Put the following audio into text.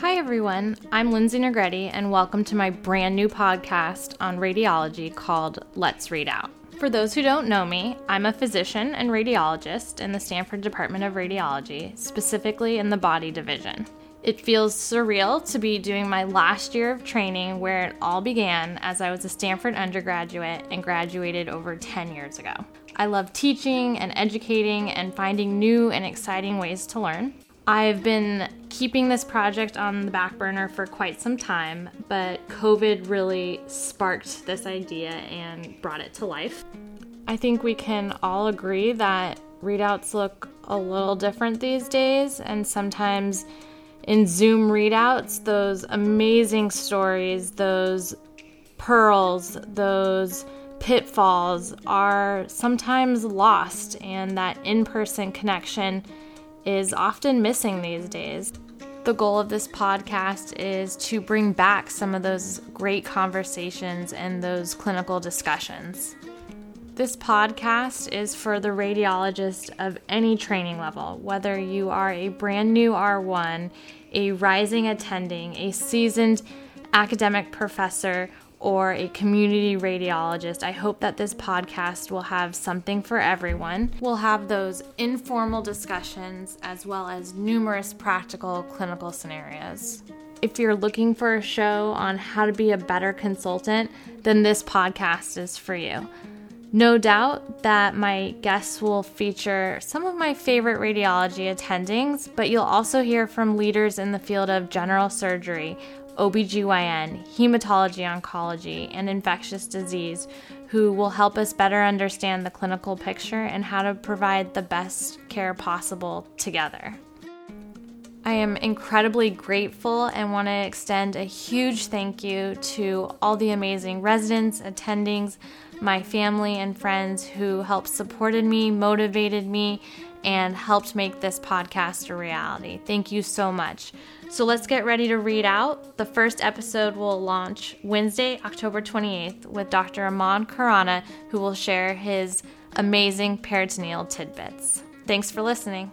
Hi, everyone. I'm Lindsay Negretti, and welcome to my brand new podcast on radiology called Let's Read Out. For those who don't know me, I'm a physician and radiologist in the Stanford Department of Radiology, specifically in the body division. It feels surreal to be doing my last year of training where it all began as I was a Stanford undergraduate and graduated over 10 years ago. I love teaching and educating and finding new and exciting ways to learn. I've been keeping this project on the back burner for quite some time, but COVID really sparked this idea and brought it to life. I think we can all agree that readouts look a little different these days, and sometimes in Zoom readouts, those amazing stories, those pearls, those pitfalls are sometimes lost, and that in person connection is often missing these days. The goal of this podcast is to bring back some of those great conversations and those clinical discussions. This podcast is for the radiologist of any training level, whether you are a brand new R1, a rising attending, a seasoned academic professor, or a community radiologist. I hope that this podcast will have something for everyone. We'll have those informal discussions as well as numerous practical clinical scenarios. If you're looking for a show on how to be a better consultant, then this podcast is for you. No doubt that my guests will feature some of my favorite radiology attendings, but you'll also hear from leaders in the field of general surgery, OBGYN, hematology oncology, and infectious disease who will help us better understand the clinical picture and how to provide the best care possible together. I am incredibly grateful and want to extend a huge thank you to all the amazing residents, attendings, my family, and friends who helped supported me, motivated me, and helped make this podcast a reality. Thank you so much. So let's get ready to read out. The first episode will launch Wednesday, October 28th, with Dr. Aman Khurana, who will share his amazing peritoneal tidbits. Thanks for listening.